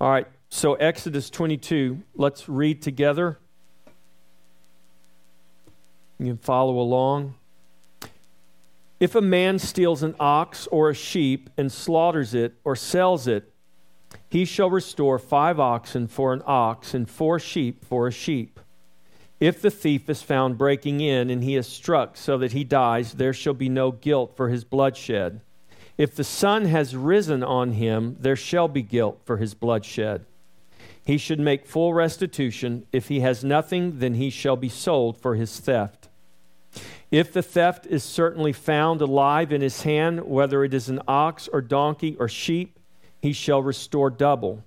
All right, so Exodus 22, let's read together. You can follow along. If a man steals an ox or a sheep and slaughters it or sells it, he shall restore five oxen for an ox and four sheep for a sheep. If the thief is found breaking in and he is struck so that he dies, there shall be no guilt for his bloodshed. If the sun has risen on him, there shall be guilt for his bloodshed. He should make full restitution. If he has nothing, then he shall be sold for his theft. If the theft is certainly found alive in his hand, whether it is an ox or donkey or sheep, he shall restore double.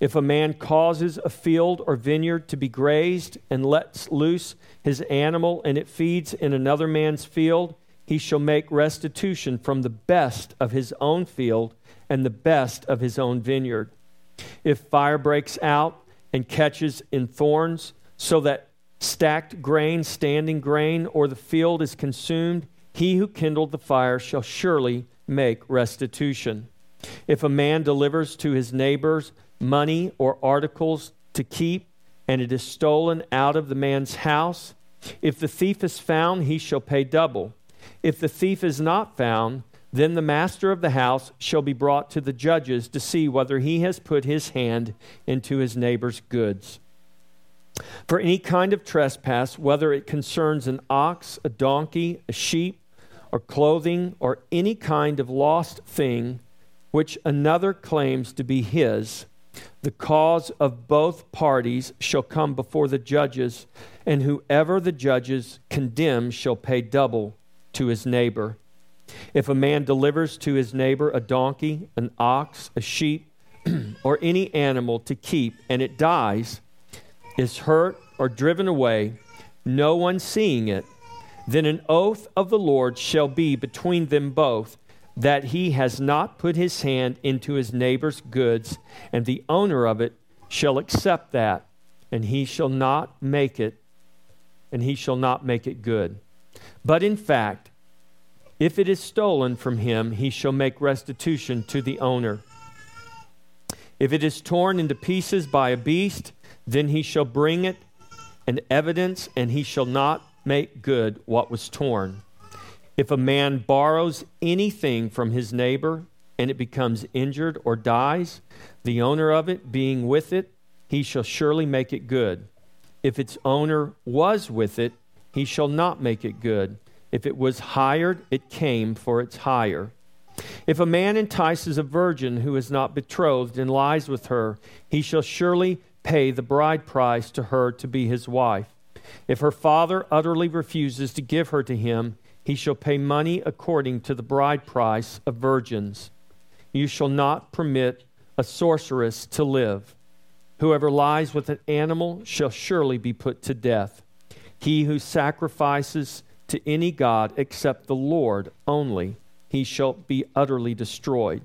If a man causes a field or vineyard to be grazed and lets loose his animal and it feeds in another man's field, he shall make restitution from the best of his own field and the best of his own vineyard. If fire breaks out and catches in thorns, so that stacked grain, standing grain, or the field is consumed, he who kindled the fire shall surely make restitution. If a man delivers to his neighbors money or articles to keep, and it is stolen out of the man's house, if the thief is found, he shall pay double. If the thief is not found, then the master of the house shall be brought to the judges to see whether he has put his hand into his neighbor's goods. For any kind of trespass, whether it concerns an ox, a donkey, a sheep, or clothing, or any kind of lost thing which another claims to be his, the cause of both parties shall come before the judges, and whoever the judges condemn shall pay double to his neighbor. If a man delivers to his neighbor a donkey, an ox, a sheep, or any animal to keep, and it dies, is hurt or driven away, no one seeing it, then an oath of the Lord shall be between them both, that he has not put his hand into his neighbor's goods, and the owner of it shall accept that, and he shall not make it, and he shall not make it good. But in fact, if it is stolen from him, he shall make restitution to the owner. If it is torn into pieces by a beast, then he shall bring it an evidence, and he shall not make good what was torn. If a man borrows anything from his neighbor, and it becomes injured or dies, the owner of it being with it, he shall surely make it good. If its owner was with it, he shall not make it good. If it was hired, it came for its hire. If a man entices a virgin who is not betrothed and lies with her, he shall surely pay the bride price to her to be his wife. If her father utterly refuses to give her to him, he shall pay money according to the bride price of virgins. You shall not permit a sorceress to live. Whoever lies with an animal shall surely be put to death. He who sacrifices to any god except the Lord only, he shall be utterly destroyed.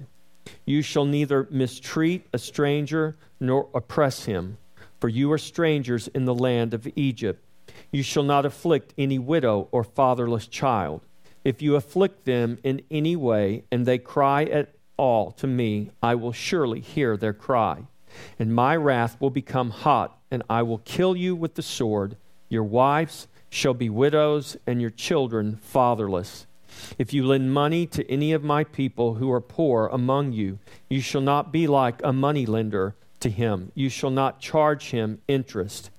You shall neither mistreat a stranger nor oppress him, for you are strangers in the land of Egypt. You shall not afflict any widow or fatherless child. If you afflict them in any way, and they cry at all to me, I will surely hear their cry. And my wrath will become hot, and I will kill you with the sword. Your wives shall be widows, and your children fatherless. If you lend money to any of my people who are poor among you, you shall not be like a money lender to him. You shall not charge him interest.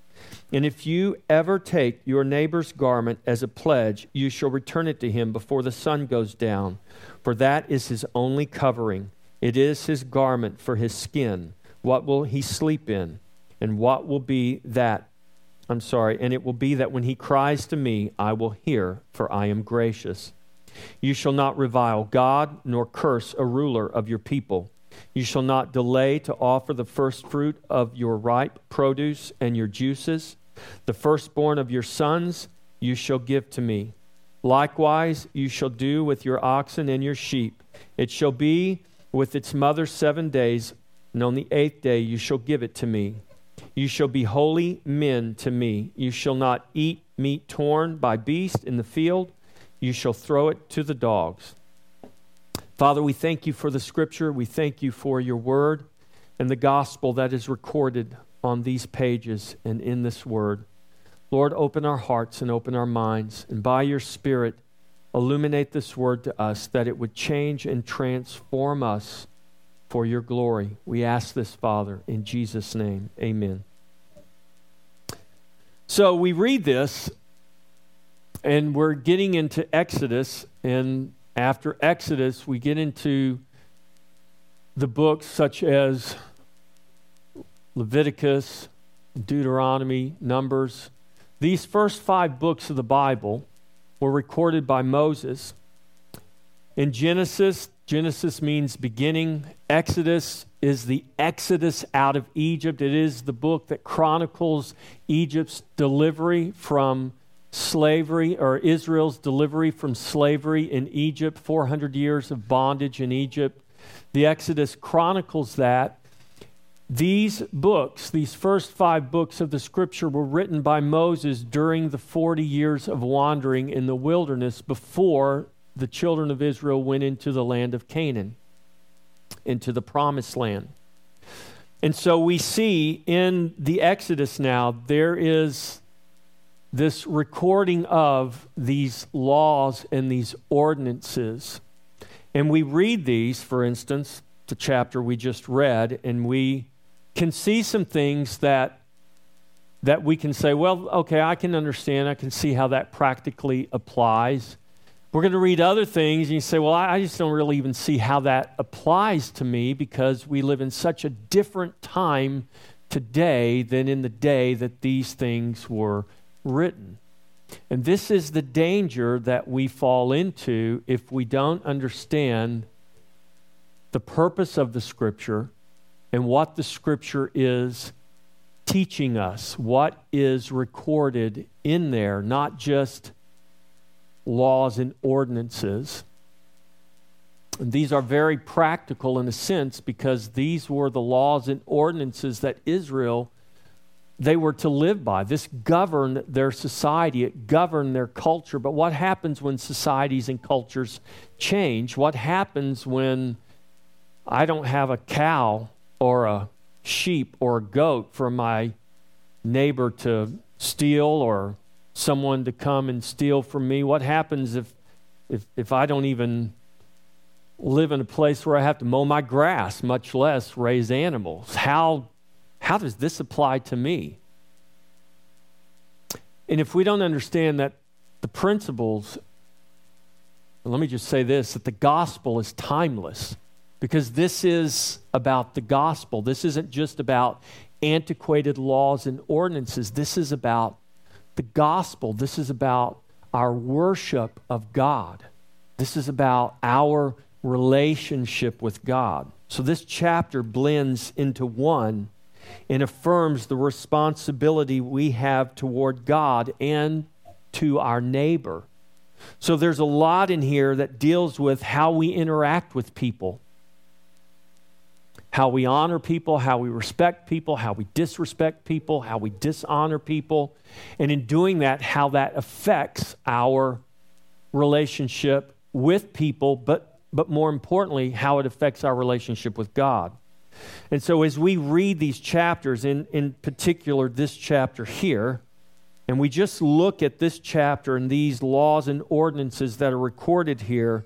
And if you ever take your neighbor's garment as a pledge, you shall return it to him before the sun goes down, for that is his only covering. It is his garment for his skin. What will he sleep in? And what will be that? I'm sorry, and it will be that when he cries to me, I will hear, for I am gracious. You shall not revile God, nor curse a ruler of your people. You shall not delay to offer the first fruit of your ripe produce and your juices. The firstborn of your sons you shall give to me. Likewise, you shall do with your oxen and your sheep. It shall be with its mother seven days, and on the eighth day you shall give it to me. You shall be holy men to me. You shall not eat meat torn by beast in the field. You shall throw it to the dogs. Father, we thank you for the scripture. We thank you for your word. and the gospel that is recorded on these pages and in this word. Lord, open our hearts and open our minds, and by your Spirit, illuminate this word to us that it would change and transform us for your glory. We ask this, Father, in Jesus' name. Amen. So we read this, and we're getting into Exodus, and after Exodus, we get into the books such as Leviticus, Deuteronomy, Numbers. These first five books of the Bible were recorded by Moses. In Genesis, Genesis means beginning. Exodus is the exodus out of Egypt. It is the book that chronicles Egypt's delivery from slavery, or Israel's delivery from slavery in Egypt, 400 years of bondage in Egypt. The Exodus chronicles that. These books, these first five books of the scripture, were written by Moses during the 40 years of wandering in the wilderness before the children of Israel went into the land of Canaan, into the promised land. And so we see in the Exodus now, there is this recording of these laws and these ordinances. And we read these, for instance, the chapter we just read, and we can see some things that that we can say, well, okay, I can understand, I can see how that practically applies. We're going to read other things, and you say, Well, I just don't really even see how that applies to me because we live in such a different time today than in the day that these things were written. And this is the danger that we fall into if we don't understand the purpose of the Scripture and what the Scripture is teaching us, what is recorded in there, not just laws and ordinances. And these are very practical in a sense because these were the laws and ordinances that Israel they were to live by. This governed their society, it governed their culture. But what happens when societies and cultures change? What happens when I don't have a cow or a sheep or a goat for my neighbor to steal or someone to come and steal from me? What happens if, if, if I don't even live in a place where I have to mow my grass, much less raise animals? How, how does this apply to me? And if we don't understand that the principles, let me just say this that the gospel is timeless because this is about the gospel. This isn't just about antiquated laws and ordinances. This is about the gospel. This is about our worship of God. This is about our relationship with God. So this chapter blends into one and affirms the responsibility we have toward God and to our neighbor. So there's a lot in here that deals with how we interact with people how we honor people, how we respect people, how we disrespect people, how we dishonor people, and in doing that, how that affects our relationship with people, but, but more importantly, how it affects our relationship with God. And so, as we read these chapters, in, in particular this chapter here, and we just look at this chapter and these laws and ordinances that are recorded here,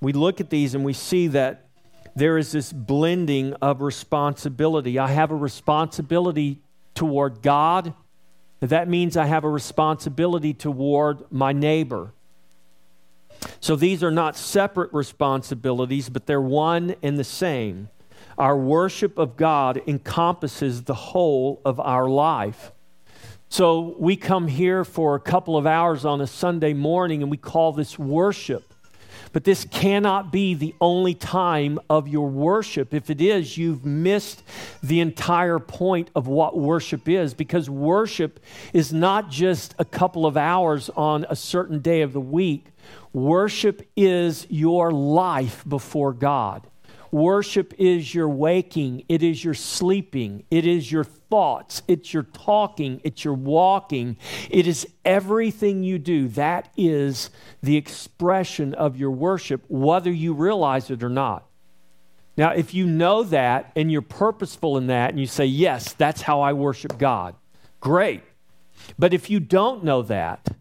we look at these and we see that there is this blending of responsibility. I have a responsibility toward God. That means I have a responsibility toward my neighbor. So these are not separate responsibilities, but they're one and the same. Our worship of God encompasses the whole of our life. So we come here for a couple of hours on a Sunday morning and we call this worship. But this cannot be the only time of your worship. If it is, you've missed the entire point of what worship is because worship is not just a couple of hours on a certain day of the week. Worship is your life before God. Worship is your waking, it is your sleeping, it is your thoughts, it's your talking, it's your walking, it is everything you do. That is the expression of your worship, whether you realize it or not. Now, if you know that and you're purposeful in that and you say, Yes, that's how I worship God, great. But if you don't know that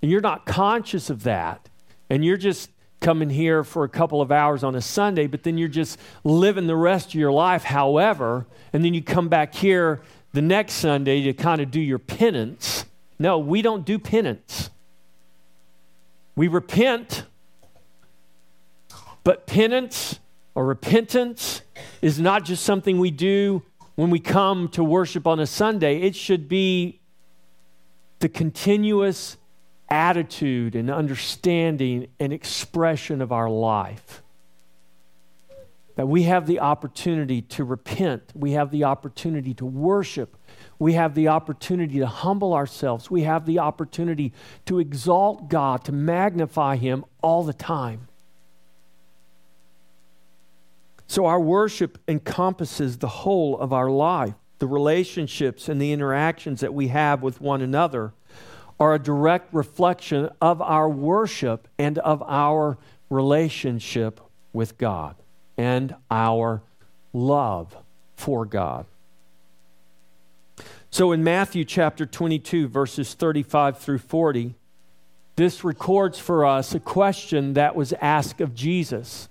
and you're not conscious of that and you're just coming here for a couple of hours on a Sunday, but then you're just living the rest of your life, however, and then you come back here the next Sunday to kind of do your penance. No, we don't do penance. We repent, but penance or repentance is not just something we do when we come to worship on a Sunday. It should be the continuous attitude and understanding and expression of our life. That we have the opportunity to repent, we have the opportunity to worship, we have the opportunity to humble ourselves, we have the opportunity to exalt God, to magnify Him all the time. So, our worship encompasses the whole of our life. The relationships and the interactions that we have with one another are a direct reflection of our worship and of our relationship with God and our love for God. So in Matthew chapter 22, verses 35 through 40, this records for us a question that was asked of Jesus.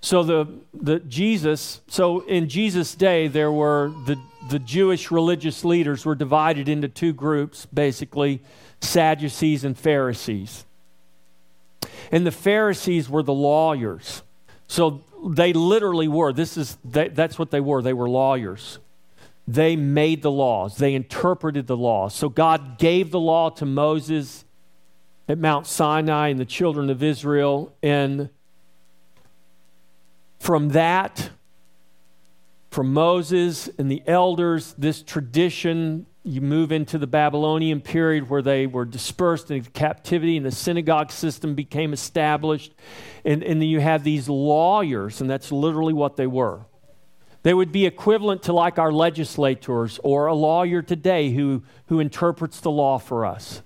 So the, the Jesus, so in Jesus' day, there were the, the Jewish religious leaders were divided into two groups, basically Sadducees and Pharisees. And the Pharisees were the lawyers. So they literally were. This is they, that's what they were. They were lawyers. They made the laws. They interpreted the laws. So God gave the law to Moses at Mount Sinai and the children of Israel and from that, from Moses and the elders, this tradition, you move into the Babylonian period where they were dispersed into captivity and the synagogue system became established. And, and then you have these lawyers, and that's literally what they were. They would be equivalent to like our legislators or a lawyer today who, who interprets the law for us.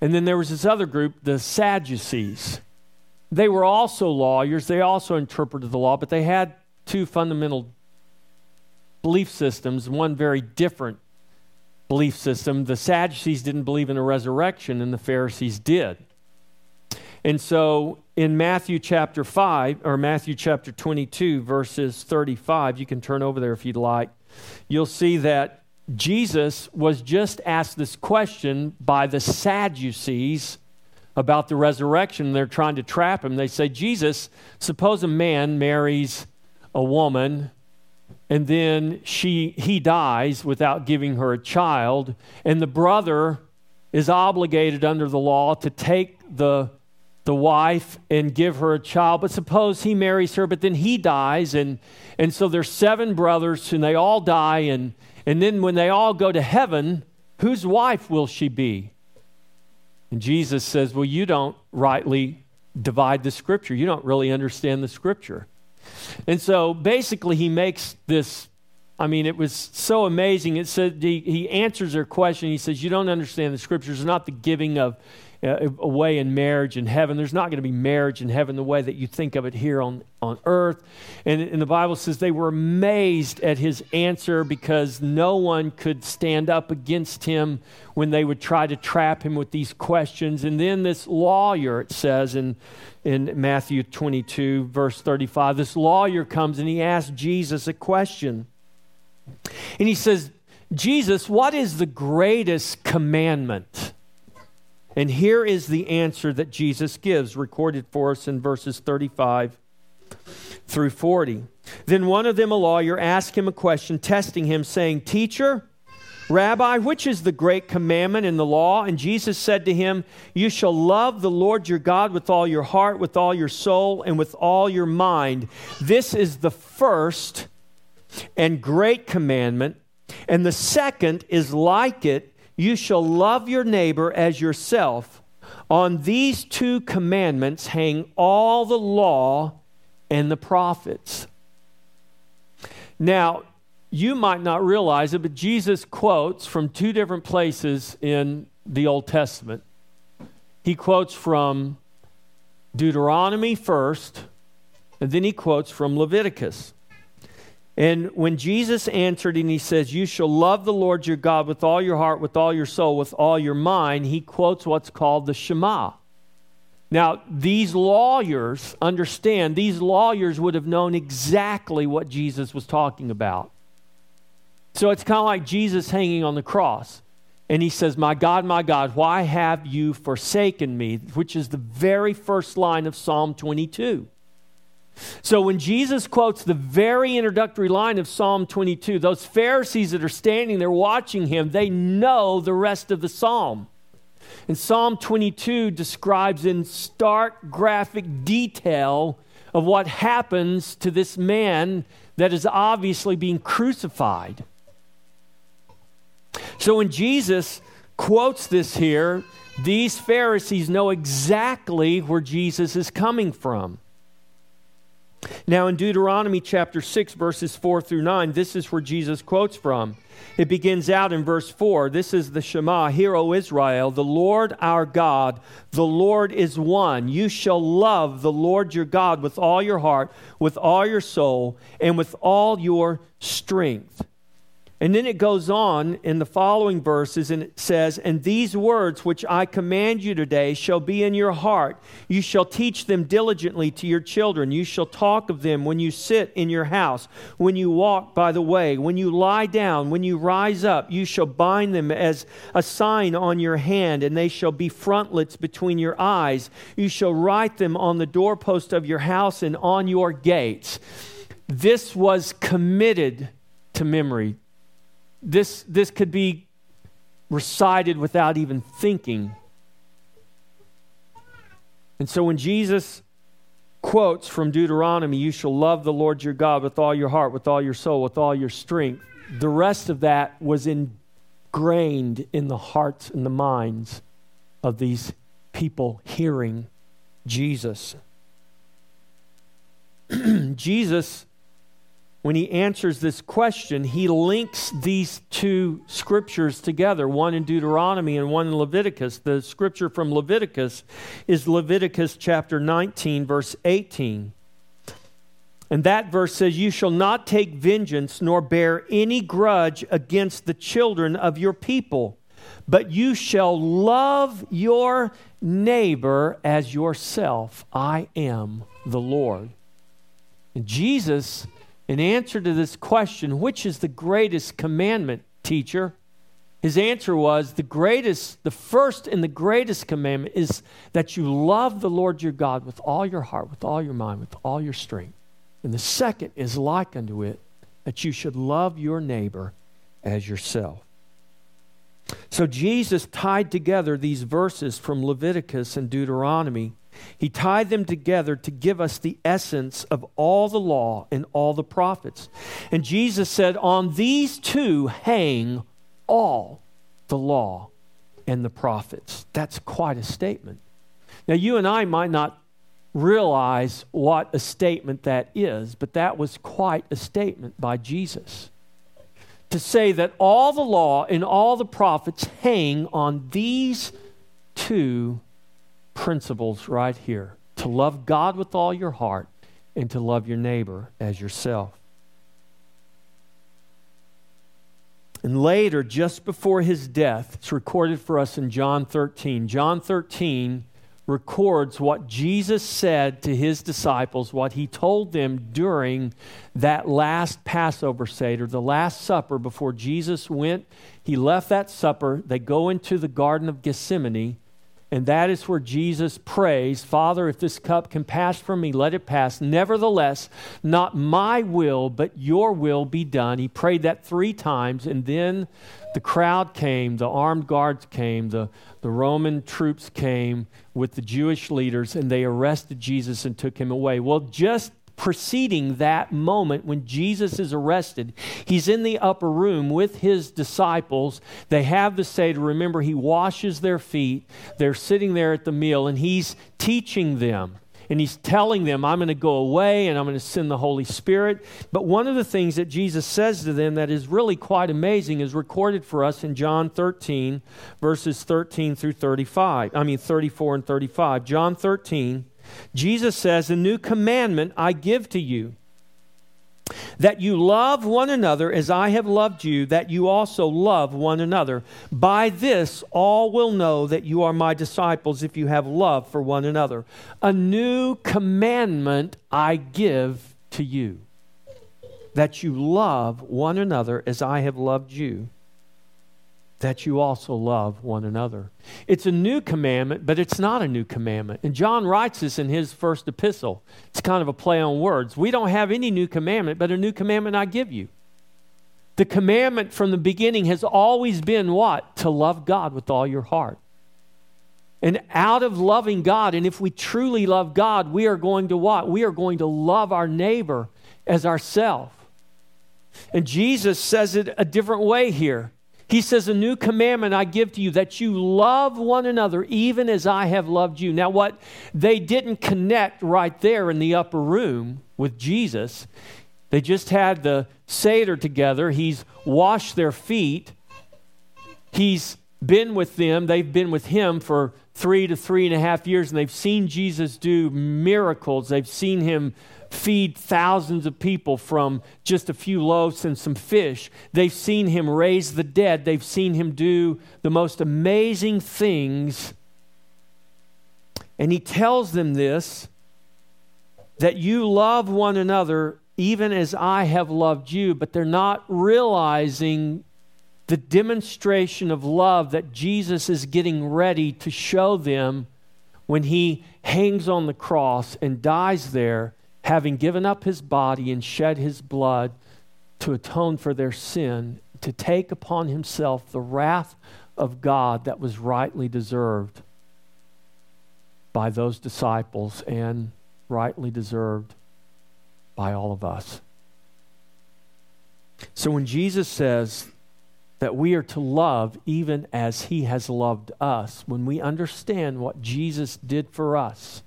And then there was this other group, the Sadducees. They were also lawyers, they also interpreted the law, but they had two fundamental belief systems, one very different belief system. The Sadducees didn't believe in a resurrection, and the Pharisees did. And so in Matthew chapter 5, or Matthew chapter 22, verses 35, you can turn over there if you'd like, you'll see that Jesus was just asked this question by the Sadducees about the resurrection. They're trying to trap him. They say, Jesus, suppose a man marries a woman and then she, he dies without giving her a child, and the brother is obligated under the law to take the, the wife and give her a child. But suppose he marries her, but then he dies, and, and so there's seven brothers, and they all die, and, and then when they all go to heaven, whose wife will she be? And Jesus says, Well, you don't rightly divide the scripture. You don't really understand the scripture. And so basically, he makes this. I mean, it was so amazing. It said he, he answers their question. He says, You don't understand the scriptures. It's not the giving of Uh, away in marriage in heaven. There's not going to be marriage in heaven the way that you think of it here on, on earth. And, and the Bible says they were amazed at his answer because no one could stand up against him when they would try to trap him with these questions. And then this lawyer, it says in, in Matthew 22, verse 35, this lawyer comes and he asks Jesus a question. And he says, Jesus, what is the greatest commandment? And here is the answer that Jesus gives, recorded for us in verses 35 through 40. Then one of them, a lawyer, asked him a question, testing him, saying, Teacher, Rabbi, which is the great commandment in the law? And Jesus said to him, You shall love the Lord your God with all your heart, with all your soul, and with all your mind. This is the first and great commandment. And the second is like it you shall love your neighbor as yourself. On these two commandments hang all the law and the prophets. Now, you might not realize it, but Jesus quotes from two different places in the Old Testament. He quotes from Deuteronomy first, And then he quotes from Leviticus. And when Jesus answered and he says, You shall love the Lord your God with all your heart, with all your soul, with all your mind, he quotes what's called the Shema. Now, these lawyers understand, these lawyers would have known exactly what Jesus was talking about. So it's kind of like Jesus hanging on the cross. And he says, My God, my God, why have you forsaken me? Which is the very first line of Psalm 22. So when Jesus quotes the very introductory line of Psalm 22, those Pharisees that are standing there watching him, they know the rest of the psalm. And Psalm 22 describes in stark graphic detail of what happens to this man that is obviously being crucified. So when Jesus quotes this here, these Pharisees know exactly where Jesus is coming from. Now, in Deuteronomy chapter 6, verses 4 through 9, this is where Jesus quotes from. It begins out in verse 4. This is the Shema Hear, O Israel, the Lord our God, the Lord is one. You shall love the Lord your God with all your heart, with all your soul, and with all your strength. And then it goes on in the following verses and it says, And these words which I command you today shall be in your heart. You shall teach them diligently to your children. You shall talk of them when you sit in your house, when you walk by the way, when you lie down, when you rise up. You shall bind them as a sign on your hand, and they shall be frontlets between your eyes. You shall write them on the doorpost of your house and on your gates. This was committed to memory this, this could be recited without even thinking. And so when Jesus quotes from Deuteronomy, you shall love the Lord your God with all your heart, with all your soul, with all your strength, the rest of that was ingrained in the hearts and the minds of these people hearing Jesus. Jesus when he answers this question, he links these two scriptures together, one in Deuteronomy and one in Leviticus. The scripture from Leviticus is Leviticus chapter 19, verse 18. And that verse says, You shall not take vengeance nor bear any grudge against the children of your people, but you shall love your neighbor as yourself. I am the Lord. And Jesus in answer to this question, which is the greatest commandment, teacher? His answer was the greatest, the first and the greatest commandment is that you love the Lord your God with all your heart, with all your mind, with all your strength. And the second is like unto it, that you should love your neighbor as yourself. So Jesus tied together these verses from Leviticus and Deuteronomy he tied them together to give us the essence of all the law and all the prophets. And Jesus said, On these two hang all the law and the prophets. That's quite a statement. Now, you and I might not realize what a statement that is, but that was quite a statement by Jesus. To say that all the law and all the prophets hang on these two principles right here to love God with all your heart and to love your neighbor as yourself. And later, just before his death, it's recorded for us in John 13. John 13 records what Jesus said to his disciples, what he told them during that last Passover Seder, the Last Supper, before Jesus went. He left that supper. They go into the Garden of Gethsemane. And that is where Jesus prays, Father, if this cup can pass from me, let it pass. Nevertheless, not my will, but your will be done. He prayed that three times, and then the crowd came, the armed guards came, the, the Roman troops came with the Jewish leaders, and they arrested Jesus and took him away. Well, just preceding that moment when Jesus is arrested. He's in the upper room with his disciples. They have the Seder. Remember, he washes their feet. They're sitting there at the meal, and he's teaching them. And he's telling them, I'm going to go away and I'm going to send the Holy Spirit. But one of the things that Jesus says to them that is really quite amazing is recorded for us in John 13, verses 13 through 35. I mean, 34 and 35. John 13 Jesus says, A new commandment I give to you that you love one another as I have loved you, that you also love one another. By this, all will know that you are my disciples if you have love for one another. A new commandment I give to you that you love one another as I have loved you that you also love one another. It's a new commandment, but it's not a new commandment. And John writes this in his first epistle. It's kind of a play on words. We don't have any new commandment, but a new commandment I give you. The commandment from the beginning has always been what? To love God with all your heart. And out of loving God, and if we truly love God, we are going to what? We are going to love our neighbor as ourself. And Jesus says it a different way here. He says, A new commandment I give to you that you love one another even as I have loved you. Now, what they didn't connect right there in the upper room with Jesus, they just had the Seder together. He's washed their feet. He's been with them. They've been with him for three to three and a half years, and they've seen Jesus do miracles. They've seen him feed thousands of people from just a few loaves and some fish. They've seen him raise the dead. They've seen him do the most amazing things. And he tells them this that you love one another even as I have loved you, but they're not realizing the demonstration of love that Jesus is getting ready to show them when he hangs on the cross and dies there having given up his body and shed his blood to atone for their sin, to take upon himself the wrath of God that was rightly deserved by those disciples and rightly deserved by all of us. So when Jesus says that we are to love even as he has loved us, when we understand what Jesus did for us,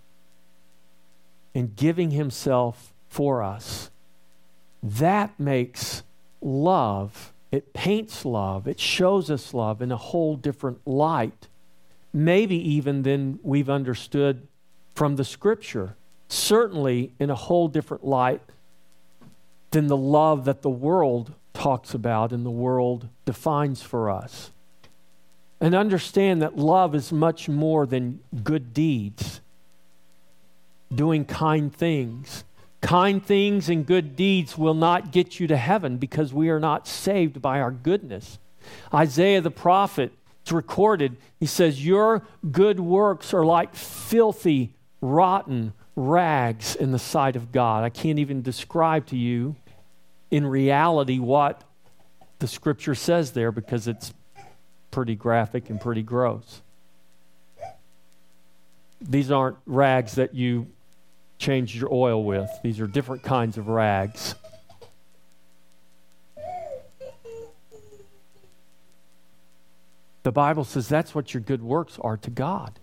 and giving himself for us. That makes love, it paints love, it shows us love in a whole different light, maybe even than we've understood from the scripture. Certainly in a whole different light than the love that the world talks about and the world defines for us. And understand that love is much more than good deeds doing kind things. Kind things and good deeds will not get you to heaven because we are not saved by our goodness. Isaiah the prophet, it's recorded, he says, Your good works are like filthy, rotten rags in the sight of God. I can't even describe to you in reality what the scripture says there because it's pretty graphic and pretty gross. These aren't rags that you change your oil with. These are different kinds of rags. The Bible says that's what your good works are to God.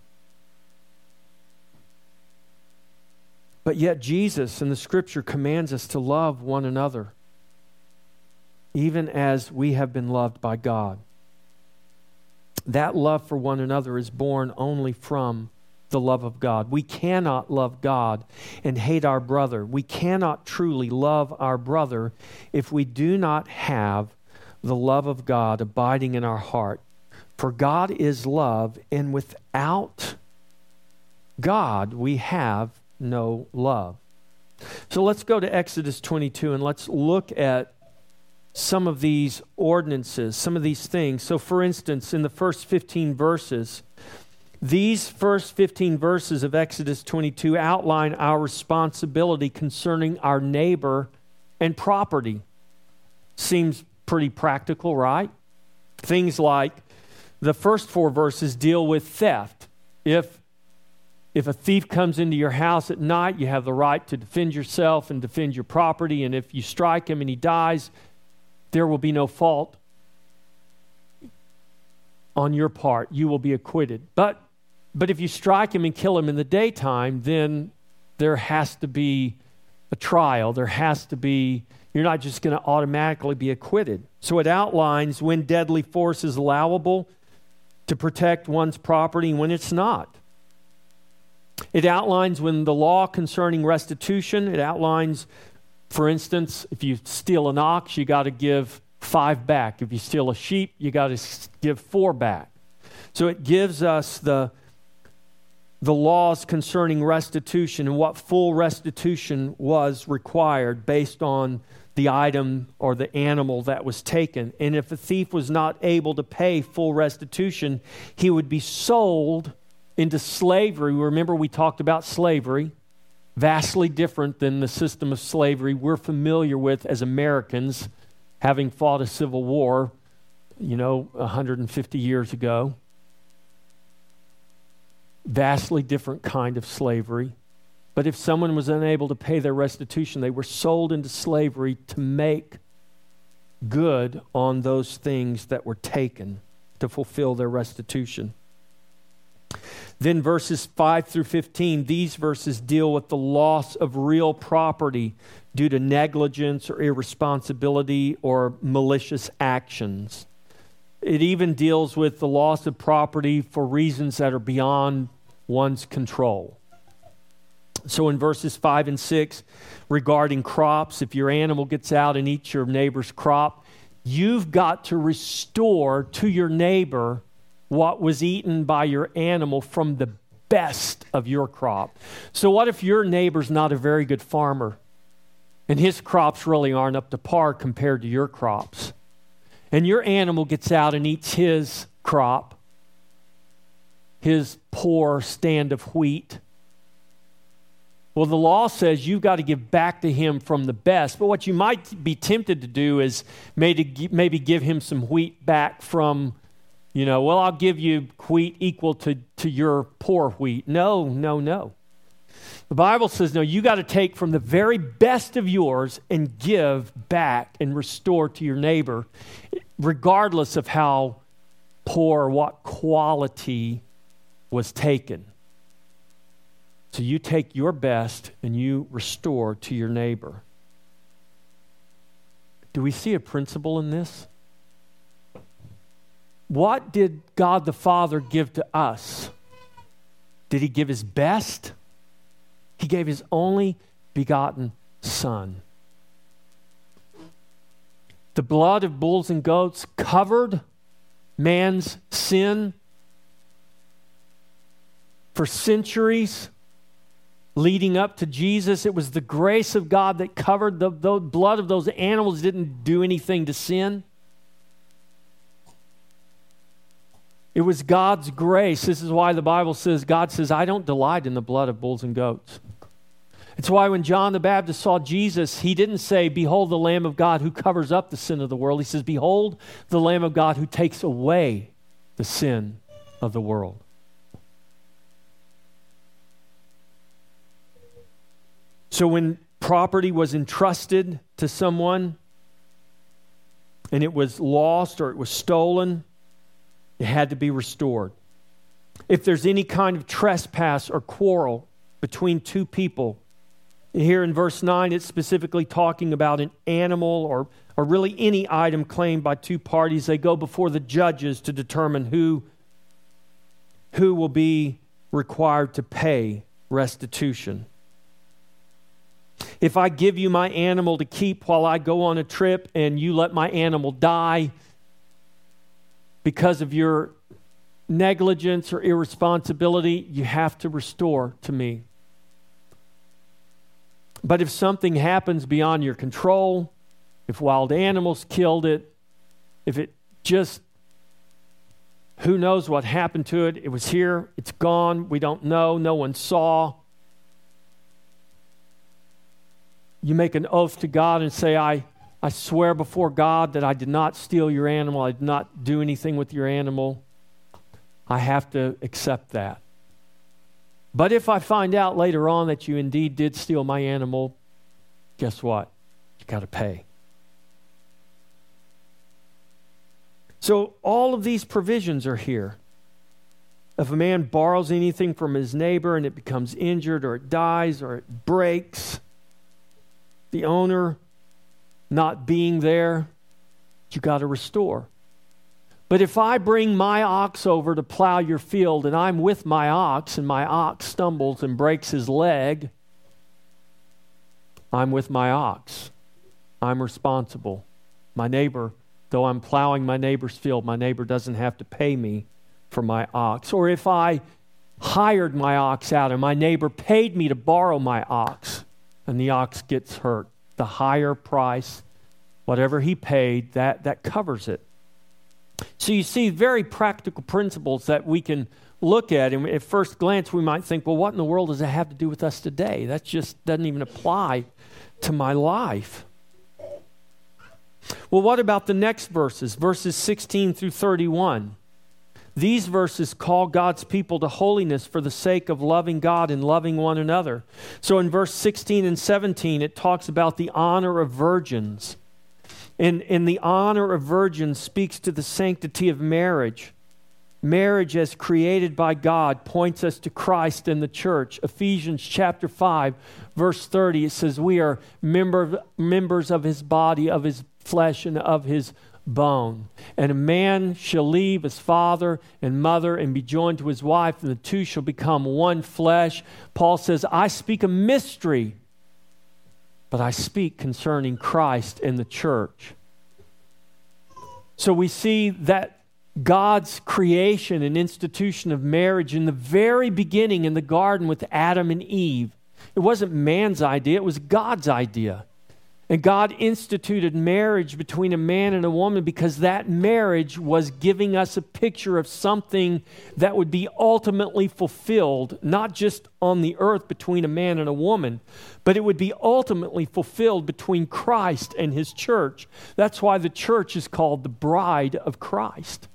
But yet, Jesus in the scripture commands us to love one another, even as we have been loved by God. That love for one another is born only from the love of God. We cannot love God and hate our brother. We cannot truly love our brother if we do not have the love of God abiding in our heart. For God is love, and without God, we have no love. So let's go to Exodus 22 and let's look at some of these ordinances, some of these things. So, for instance, in the first 15 verses, these first 15 verses of Exodus 22 outline our responsibility concerning our neighbor and property. Seems pretty practical, right? Things like the first four verses deal with theft. If if a thief comes into your house at night, you have the right to defend yourself and defend your property. And if you strike him and he dies, there will be no fault on your part. You will be acquitted. But but if you strike him and kill him in the daytime, then there has to be a trial. There has to be, you're not just going to automatically be acquitted. So it outlines when deadly force is allowable to protect one's property and when it's not. It outlines when the law concerning restitution, it outlines, for instance, if you steal an ox, you got to give five back. If you steal a sheep, you got to give four back. So it gives us the, the laws concerning restitution and what full restitution was required based on the item or the animal that was taken. And if a thief was not able to pay full restitution, he would be sold into slavery. Remember, we talked about slavery, vastly different than the system of slavery we're familiar with as Americans, having fought a civil war, you know, 150 years ago vastly different kind of slavery. But if someone was unable to pay their restitution, they were sold into slavery to make good on those things that were taken to fulfill their restitution. Then verses 5 through 15, these verses deal with the loss of real property due to negligence or irresponsibility or malicious actions. It even deals with the loss of property for reasons that are beyond one's control. So, in verses 5 and 6, regarding crops, if your animal gets out and eats your neighbor's crop, you've got to restore to your neighbor what was eaten by your animal from the best of your crop. So, what if your neighbor's not a very good farmer and his crops really aren't up to par compared to your crops? And your animal gets out and eats his crop, his poor stand of wheat. Well, the law says you've got to give back to him from the best. But what you might be tempted to do is maybe, give him some wheat back from, you know, well, I'll give you wheat equal to, to your poor wheat. No, no, no. The Bible says, no, you got to take from the very best of yours and give back and restore to your neighbor, regardless of how poor, what quality was taken. So you take your best and you restore to your neighbor. Do we see a principle in this? What did God the Father give to us? Did he give his best? He gave his only begotten Son. The blood of bulls and goats covered man's sin for centuries leading up to Jesus. It was the grace of God that covered the, the blood of those animals didn't do anything to sin. It was God's grace. This is why the Bible says, God says, I don't delight in the blood of bulls and goats. It's why when John the Baptist saw Jesus, he didn't say, Behold the Lamb of God who covers up the sin of the world. He says, Behold the Lamb of God who takes away the sin of the world. So when property was entrusted to someone and it was lost or it was stolen, it had to be restored. If there's any kind of trespass or quarrel between two people, here in verse 9, it's specifically talking about an animal or, or really any item claimed by two parties. They go before the judges to determine who, who will be required to pay restitution. If I give you my animal to keep while I go on a trip and you let my animal die, because of your negligence or irresponsibility, you have to restore to me. But if something happens beyond your control, if wild animals killed it, if it just, who knows what happened to it? It was here, it's gone, we don't know, no one saw. You make an oath to God and say, I, I swear before God that I did not steal your animal, I did not do anything with your animal. I have to accept that. But if I find out later on that you indeed did steal my animal, guess what? You got to pay. So all of these provisions are here. If a man borrows anything from his neighbor and it becomes injured or it dies or it breaks, the owner not being there, you got to restore. But if I bring my ox over to plow your field and I'm with my ox and my ox stumbles and breaks his leg, I'm with my ox. I'm responsible. My neighbor, though I'm plowing my neighbor's field, my neighbor doesn't have to pay me for my ox. Or if I hired my ox out and my neighbor paid me to borrow my ox and the ox gets hurt, the hire price, whatever he paid, that, that covers it. So you see very practical principles that we can look at. And at first glance, we might think, well, what in the world does that have to do with us today? That just doesn't even apply to my life. Well, what about the next verses, verses 16 through 31? These verses call God's people to holiness for the sake of loving God and loving one another. So in verse 16 and 17, it talks about the honor of virgins. And, the honor of virgins speaks to the sanctity of marriage. Marriage, as created by God, points us to Christ and the church. Ephesians chapter 5, verse 30, it says, We are member, members of his body, of his flesh, and of his bone. And a man shall leave his father and mother and be joined to his wife, and the two shall become one flesh. Paul says, I speak a mystery, but I speak concerning Christ and the church. So we see that God's creation and institution of marriage in the very beginning in the garden with Adam and Eve. It wasn't man's idea, it was God's idea. And God instituted marriage between a man and a woman because that marriage was giving us a picture of something that would be ultimately fulfilled, not just on the earth between a man and a woman, but it would be ultimately fulfilled between Christ and his church. That's why the church is called the bride of Christ.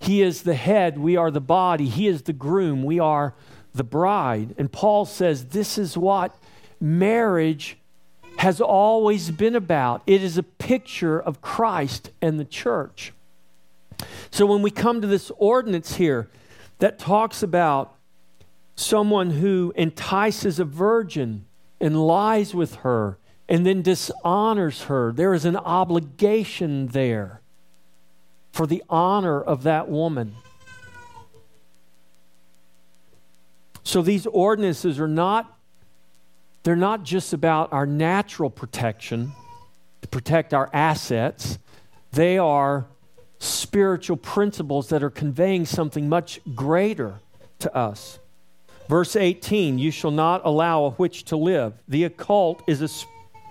He is the head, we are the body. He is the groom, we are the bride. And Paul says this is what marriage has always been about. It is a picture of Christ and the church. So when we come to this ordinance here that talks about someone who entices a virgin and lies with her and then dishonors her, there is an obligation there for the honor of that woman. So these ordinances are not they're not just about our natural protection, to protect our assets. They are spiritual principles that are conveying something much greater to us. Verse 18 You shall not allow a witch to live. The occult is, a,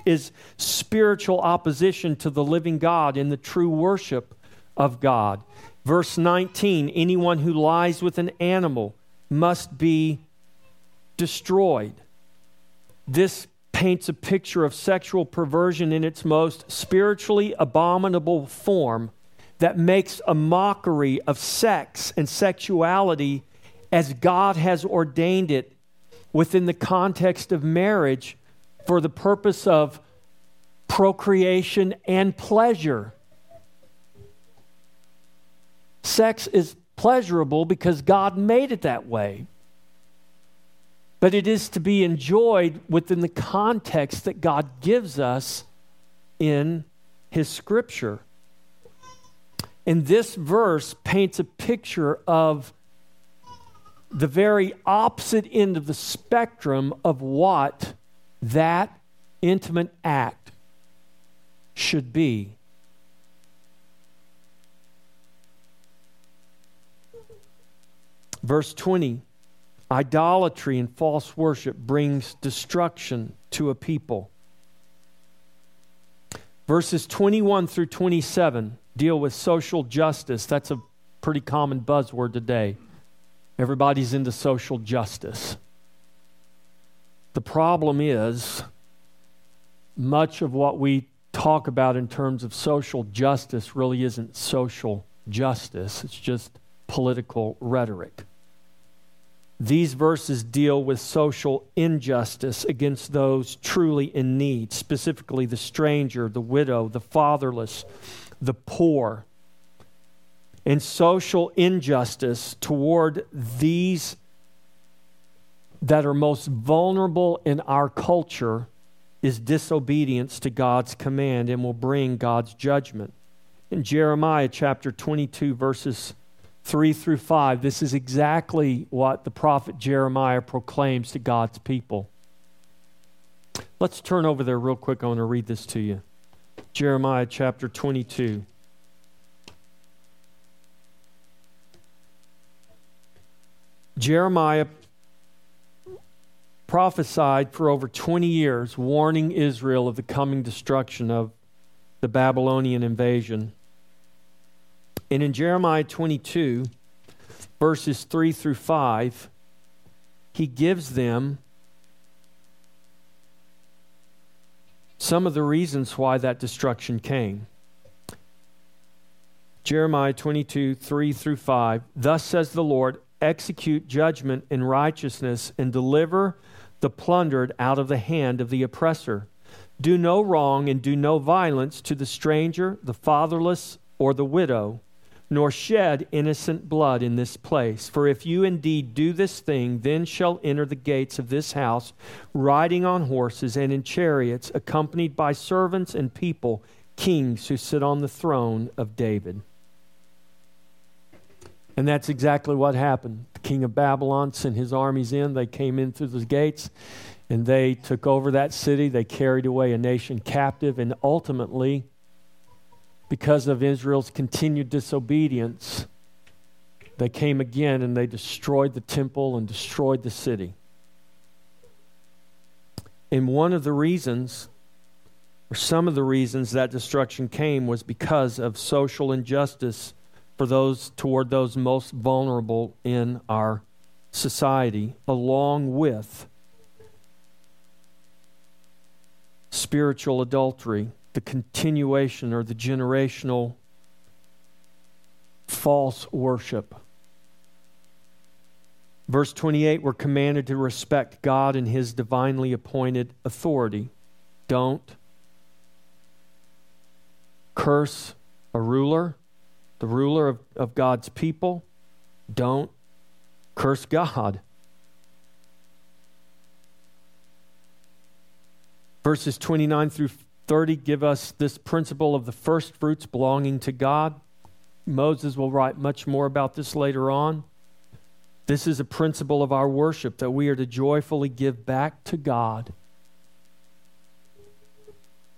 is spiritual opposition to the living God in the true worship of God. Verse 19 Anyone who lies with an animal must be destroyed. This paints a picture of sexual perversion in its most spiritually abominable form that makes a mockery of sex and sexuality as God has ordained it within the context of marriage for the purpose of procreation and pleasure. Sex is pleasurable because God made it that way but it is to be enjoyed within the context that God gives us in His Scripture. And this verse paints a picture of the very opposite end of the spectrum of what that intimate act should be. Verse 20 Idolatry and false worship brings destruction to a people. Verses 21 through 27 deal with social justice. That's a pretty common buzzword today. Everybody's into social justice. The problem is, much of what we talk about in terms of social justice really isn't social justice, it's just political rhetoric. These verses deal with social injustice against those truly in need, specifically the stranger, the widow, the fatherless, the poor. And social injustice toward these that are most vulnerable in our culture is disobedience to God's command and will bring God's judgment. In Jeremiah chapter 22, verses 3 through 5, this is exactly what the prophet Jeremiah proclaims to God's people. Let's turn over there real quick. I want to read this to you. Jeremiah chapter 22. Jeremiah prophesied for over 20 years, warning Israel of the coming destruction of the Babylonian invasion. And in Jeremiah 22, verses 3 through 5, he gives them some of the reasons why that destruction came. Jeremiah 22, 3 through 5. Thus says the Lord, execute judgment in righteousness and deliver the plundered out of the hand of the oppressor. Do no wrong and do no violence to the stranger, the fatherless, or the widow, nor shed innocent blood in this place. For if you indeed do this thing, then shall enter the gates of this house, riding on horses and in chariots, accompanied by servants and people, kings who sit on the throne of David. And that's exactly what happened. The king of Babylon sent his armies in. They came in through the gates and they took over that city. They carried away a nation captive. And ultimately, because of Israel's continued disobedience, they came again and they destroyed the temple and destroyed the city. And one of the reasons, or some of the reasons that destruction came, was because of social injustice for those toward those most vulnerable in our society, along with spiritual adultery, the continuation or the generational false worship. Verse 28 we're commanded to respect God and his divinely appointed authority. Don't curse a ruler the ruler of, of God's people, don't curse God. Verses 29 through 30 give us this principle of the first fruits belonging to God. Moses will write much more about this later on. This is a principle of our worship that we are to joyfully give back to God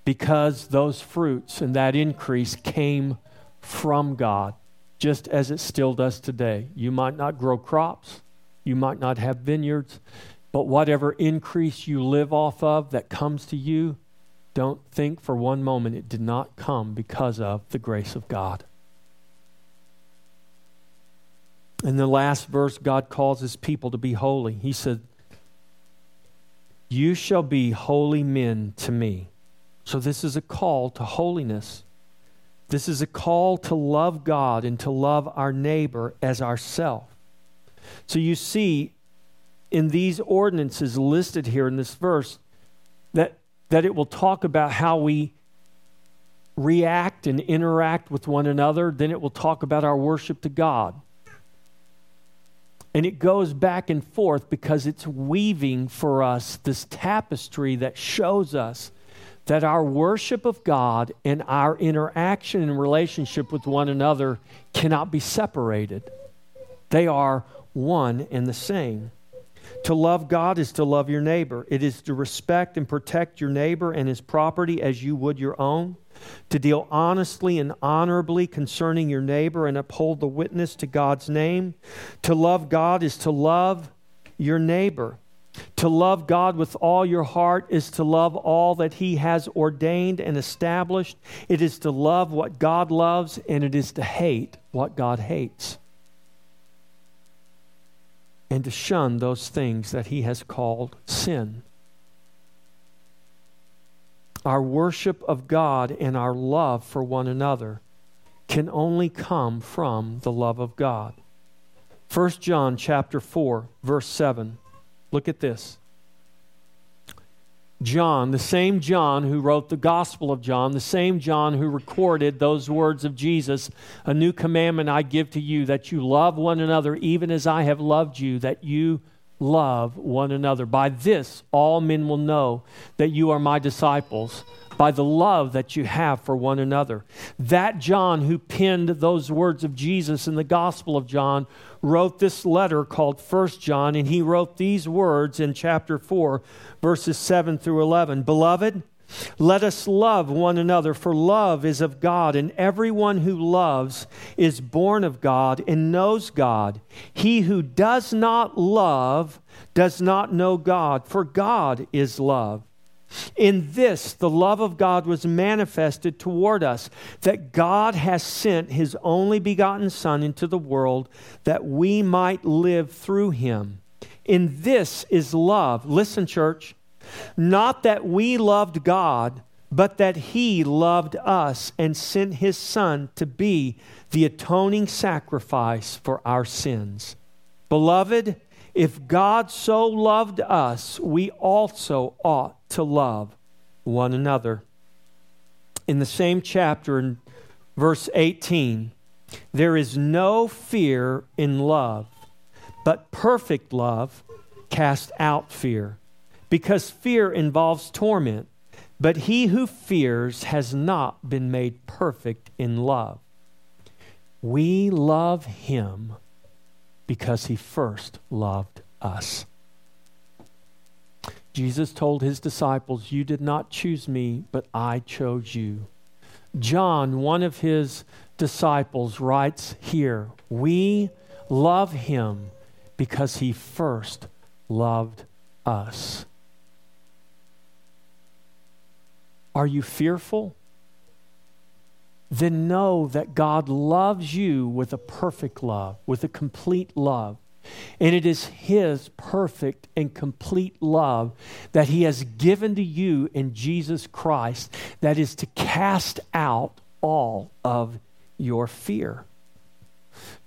because those fruits and that increase came from God, just as it still does today. You might not grow crops, you might not have vineyards, but whatever increase you live off of that comes to you, don't think for one moment it did not come because of the grace of God. In the last verse, God calls his people to be holy. He said, You shall be holy men to me. So, this is a call to holiness. This is a call to love God and to love our neighbor as ourself. So you see in these ordinances listed here in this verse that, that it will talk about how we react and interact with one another. Then it will talk about our worship to God. And it goes back and forth because it's weaving for us this tapestry that shows us that our worship of God and our interaction and relationship with one another cannot be separated. They are one and the same. To love God is to love your neighbor. It is to respect and protect your neighbor and his property as you would your own. To deal honestly and honorably concerning your neighbor and uphold the witness to God's name. To love God is to love your neighbor. To love God with all your heart is to love all that He has ordained and established. It is to love what God loves, and it is to hate what God hates. And to shun those things that He has called sin. Our worship of God and our love for one another can only come from the love of God. 1 John chapter 4 verse 7 Look at this. John, the same John who wrote the Gospel of John, the same John who recorded those words of Jesus A new commandment I give to you, that you love one another even as I have loved you, that you love one another. By this, all men will know that you are my disciples, by the love that you have for one another. That John, who penned those words of Jesus in the Gospel of John, wrote this letter called First John, and he wrote these words in chapter 4, verses 7 through 11. Beloved, let us love one another, for love is of God, and everyone who loves is born of God and knows God. He who does not love does not know God, for God is love. In this, the love of God was manifested toward us, that God has sent his only begotten Son into the world that we might live through him. In this is love. Listen, church. Not that we loved God, but that He loved us and sent His Son to be the atoning sacrifice for our sins. Beloved, if God so loved us, we also ought to love one another. In the same chapter, in verse 18, there is no fear in love, but perfect love casts out fear because fear involves torment. But he who fears has not been made perfect in love. We love him because he first loved us. Jesus told his disciples, You did not choose me, but I chose you. John, one of his disciples, writes here, We love him because he first loved us. Are you fearful? Then know that God loves you with a perfect love, with a complete love. And it is His perfect and complete love that He has given to you in Jesus Christ that is to cast out all of your fear.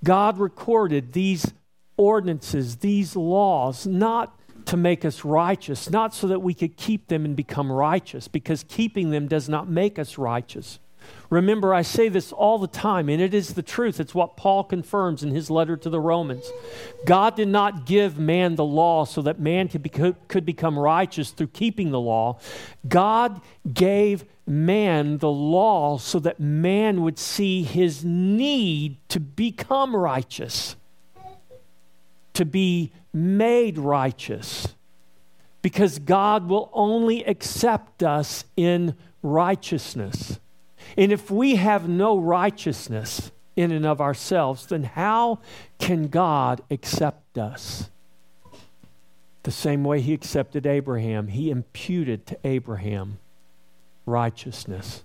God recorded these ordinances, these laws, not to make us righteous, not so that we could keep them and become righteous, because keeping them does not make us righteous. Remember, I say this all the time, and it is the truth. It's what Paul confirms in his letter to the Romans. God did not give man the law so that man could, be, could become righteous through keeping the law. God gave man the law so that man would see his need to become righteous, to be made righteous because God will only accept us in righteousness. And if we have no righteousness in and of ourselves, then how can God accept us? The same way He accepted Abraham, He imputed to Abraham righteousness.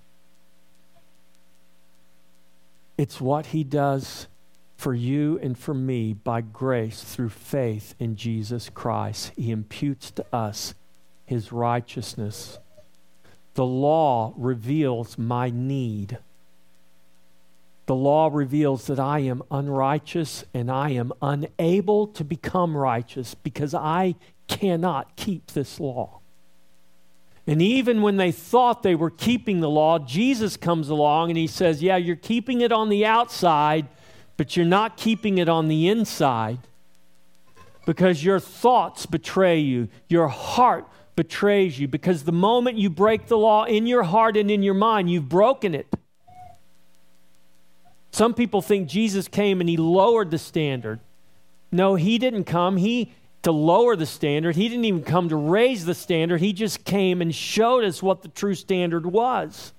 It's what He does for you and for me by grace through faith in Jesus Christ. He imputes to us his righteousness. The law reveals my need. The law reveals that I am unrighteous and I am unable to become righteous because I cannot keep this law. And even when they thought they were keeping the law, Jesus comes along and he says, Yeah, you're keeping it on the outside, but you're not keeping it on the inside because your thoughts betray you, your heart betrays you. Because the moment you break the law in your heart and in your mind, you've broken it. Some people think Jesus came and he lowered the standard. No, he didn't come. He to lower the standard. He didn't even come to raise the standard. He just came and showed us what the true standard was.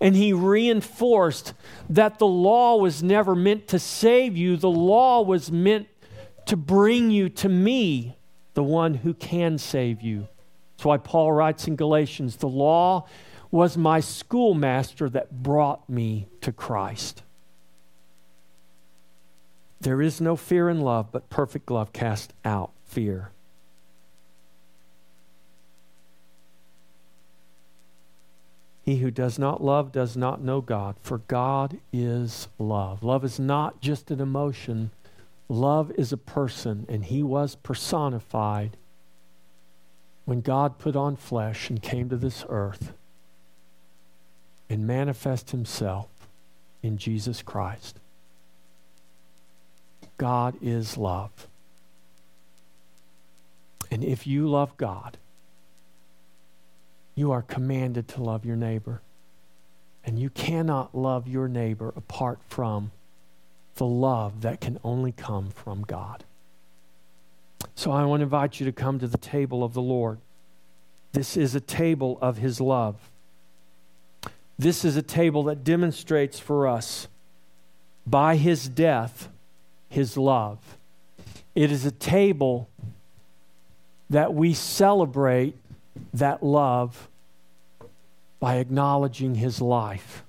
And he reinforced that the law was never meant to save you, the law was meant to bring you to me, the one who can save you. That's why Paul writes in Galatians the law was my schoolmaster that brought me to Christ. There is no fear in love, but perfect love casts out fear. He who does not love does not know God, for God is love. Love is not just an emotion, love is a person, and he was personified when God put on flesh and came to this earth and manifest himself in Jesus Christ. God is love. And if you love God, you are commanded to love your neighbor. And you cannot love your neighbor apart from the love that can only come from God. So I want to invite you to come to the table of the Lord. This is a table of His love. This is a table that demonstrates for us by His death His love. It is a table that we celebrate that love by acknowledging His life.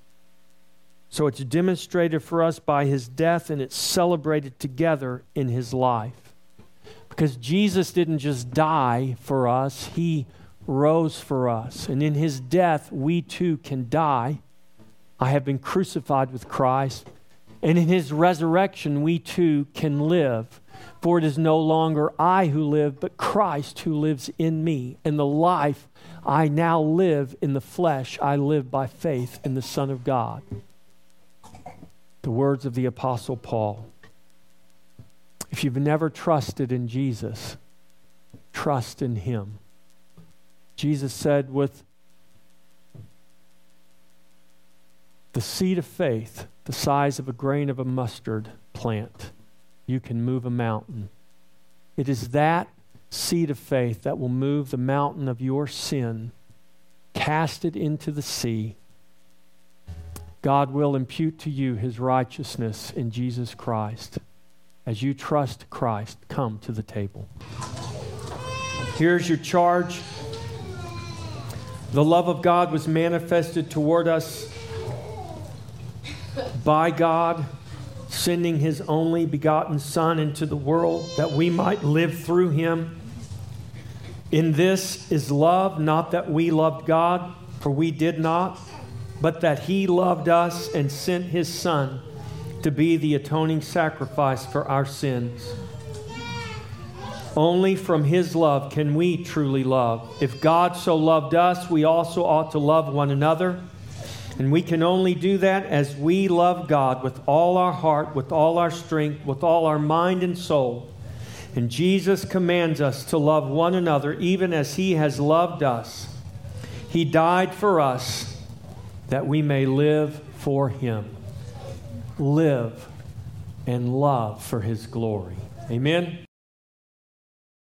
So it's demonstrated for us by His death and it's celebrated together in His life. Because Jesus didn't just die for us, He rose for us. And in his death, we too can die. I have been crucified with Christ. And in his resurrection, we too can live. For it is no longer I who live, but Christ who lives in me. And the life I now live in the flesh, I live by faith in the Son of God. The words of the Apostle Paul. If you've never trusted in Jesus, trust in him. Jesus said, with the seed of faith, the size of a grain of a mustard plant, you can move a mountain. It is that seed of faith that will move the mountain of your sin, cast it into the sea. God will impute to you his righteousness in Jesus Christ. As you trust Christ, come to the table. Here's your charge. The love of God was manifested toward us by God, sending his only begotten Son into the world that we might live through him. In this is love, not that we loved God, for we did not, but that he loved us and sent his Son to be the atoning sacrifice for our sins. Only from His love can we truly love. If God so loved us, we also ought to love one another. And we can only do that as we love God with all our heart, with all our strength, with all our mind and soul. And Jesus commands us to love one another even as He has loved us. He died for us that we may live for Him. Live and love for His glory. Amen.